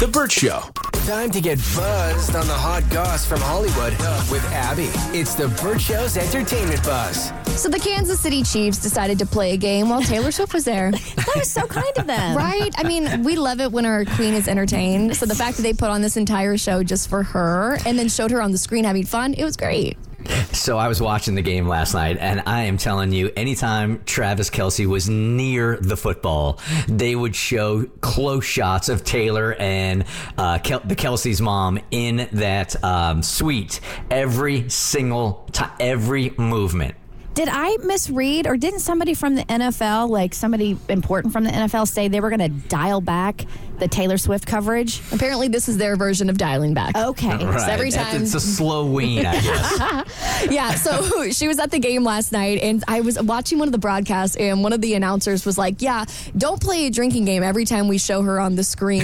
The Burt Show. Time to get buzzed on the hot goss from Hollywood with Abby. It's the Burt Show's entertainment buzz. So the Kansas City Chiefs decided to play a game while Taylor Swift was there. That was so kind of them. Right? I mean, we love it when our queen is entertained. So the fact that they put on this entire show just for her and then showed her on the screen having fun, it was great. So I was watching the game last night, and I am telling you, anytime Travis Kelce was near the football, they would show close shots of Taylor and uh, Kel- the Kelce's mom in that um, suite every single time, every movement. Did I misread, or didn't somebody from the NFL, like somebody important from the NFL, say they were going to dial back the Taylor Swift coverage? Apparently, this is their version of dialing back. Okay. Right. So every time- It's a slow wean, I guess. yeah, so she was at the game last night, and I was watching one of the broadcasts, and one of the announcers was like, "Yeah, don't play a drinking game every time we show her on the screen.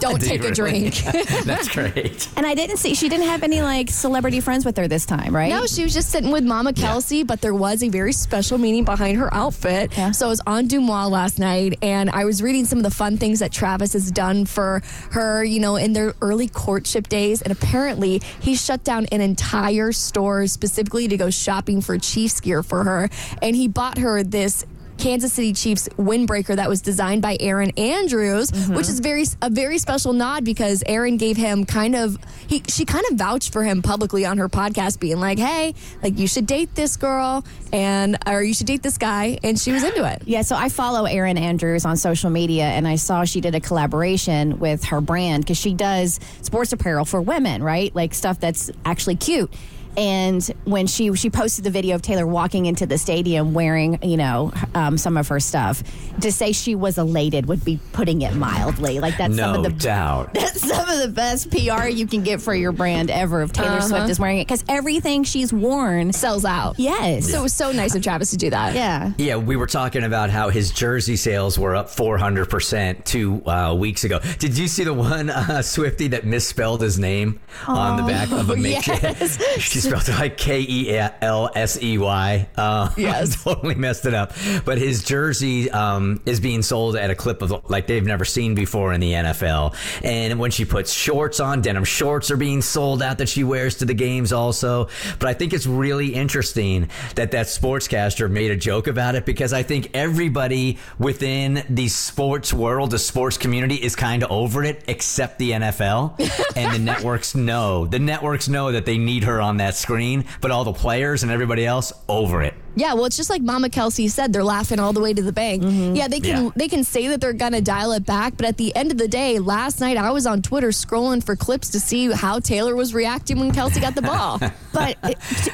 don't take you a drink." That's great. And I didn't see, she didn't have any like celebrity friends with her this time, right? No, she was just sitting with Mama Kelce, but there was a very special meaning behind her outfit. Yeah. So I was on DeuxMoi last night, and I was reading some of the fun things that Travis has done for her, you know, in their early courtship days. And apparently, he shut down an entire store specifically to go shopping for Chiefs gear for her. And he bought her this. Kansas City Chiefs windbreaker that was designed by Erin Andrews, mm-hmm. which is very a very special nod because Aaron gave him kind of he she kind of vouched for him publicly on her podcast, being like, "Hey, like you should date this girl and or you should date this guy," and she was into it. Yeah, so I follow Erin Andrews on social media, and I saw she did a collaboration with her brand because she does sports apparel for women, right? Like stuff that's actually cute. And when she she posted the video of Taylor walking into the stadium wearing, you know, um, some of her stuff, to say she was elated would be putting it mildly. Like that's some No of the doubt. that's some of the best PR you can get for your brand ever. If Taylor Swift is wearing it, because everything she's worn Sells out. Yes. So it was so nice of Travis to do that. yeah. Yeah, we were talking about how his jersey sales were up 400% two uh, weeks ago. Did you see the one uh, Swifty that misspelled his name on the back of a makeshift? she spelled it like K E L S E Y. Uh, Yes. totally messed it up. But his jersey um, is being sold at a clip of like they've never seen before in the NFL. And when she puts shorts on, denim shorts are being sold out that she wears to the games also. But I think it's really interesting that that sportscaster made a joke about it because I think everybody within the sports world, the sports community is kind of over it except the NFL. and the networks know. The networks know that they need her on that screen, but all the players and everybody else over it. Yeah, well, it's just like Mama Kelce said, they're laughing all the way to the bank. Mm-hmm. Yeah, they can Yeah. they can say that they're gonna dial it back, but at the end of the day, last night I was on Twitter scrolling for clips to see how Taylor was reacting when Kelce got the ball. But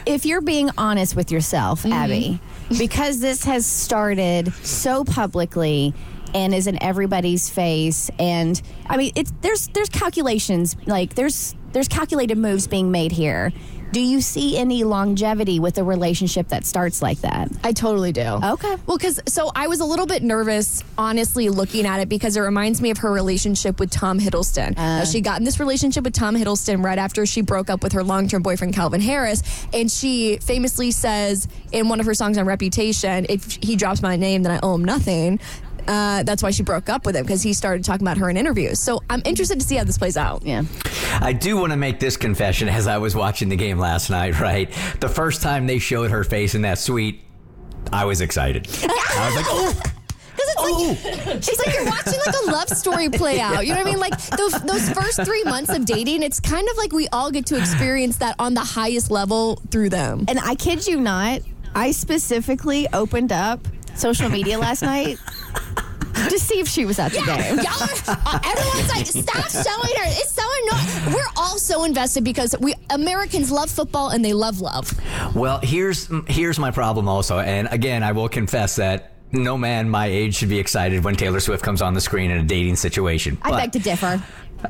if you're being honest with yourself, mm-hmm. Abby, because this has started so publicly and is in everybody's face, and I mean, it's there's there's calculations like there's there's calculated moves being made here. Do you see any longevity with a relationship that starts like that? I totally do. Okay. Well, because so I was a little bit nervous, honestly, looking at it because it reminds me of her relationship with Tom Hiddleston. now, uh. she got in this relationship with Tom Hiddleston right after she broke up with her long term boyfriend, Calvin Harris. And she famously says in one of her songs on Reputation, if he drops my name, then I owe him nothing. Uh, that's why she broke up with him because he started talking about her in interviews. So I'm interested to see how this plays out. Yeah. I do want to make this confession as I was watching the game last night, right? The first time they showed her face in that suite, I was excited. I was like, oh, Because it's oh, She's like you're watching like a love story play out. You know what I mean? Like those those first three months of dating, it's kind of like we all get to experience that on the highest level through them. And I kid you not, I specifically opened up social media last night to see if she was at the game. Y'all are, uh, everyone's like, stop showing her. It's so annoying. We're all so invested because we Americans love football and they love love. Well, here's here's my problem also, and again, I will confess that no man my age should be excited when Taylor Swift comes on the screen in a dating situation. I But beg to differ.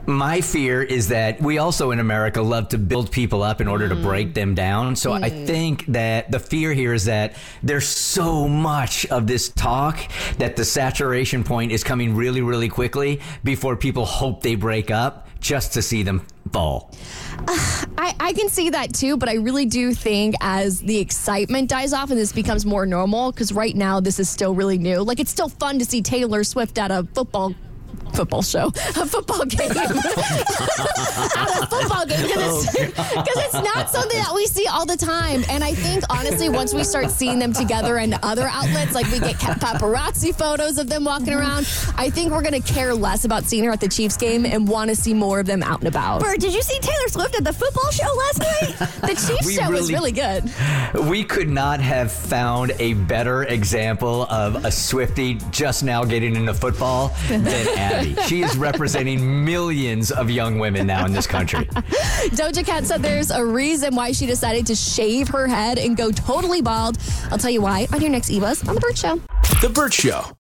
My fear is that we also in America love to build people up in order to break mm. them down. So I mm. think that the fear here is that there's so much of this talk that the saturation point is coming really, really quickly before people hope they break up just to see them fall. I, I can see that too, but I really do think as the excitement dies off and this becomes more normal, because right now this is still really new. Like it's still fun to see Taylor Swift at a football football show, a football game, at a football game, because it's, oh, 'cause it's not something that we see all the time. And I think honestly, once we start seeing them together in other outlets, like we get paparazzi photos of them walking around, I think we're gonna care less about seeing her at the Chiefs game and want to see more of them out and about. Burt, did you see Taylor Swift at the football show last night? The Chiefs We show was really- really good. We could not have found a better example of a Swifty just now getting into football than Abby. She is representing millions of young women now in this country. Doja Cat said there's a reason why she decided to shave her head and go totally bald. I'll tell you why on your next Ebus on The Burt Show. The Burt Show.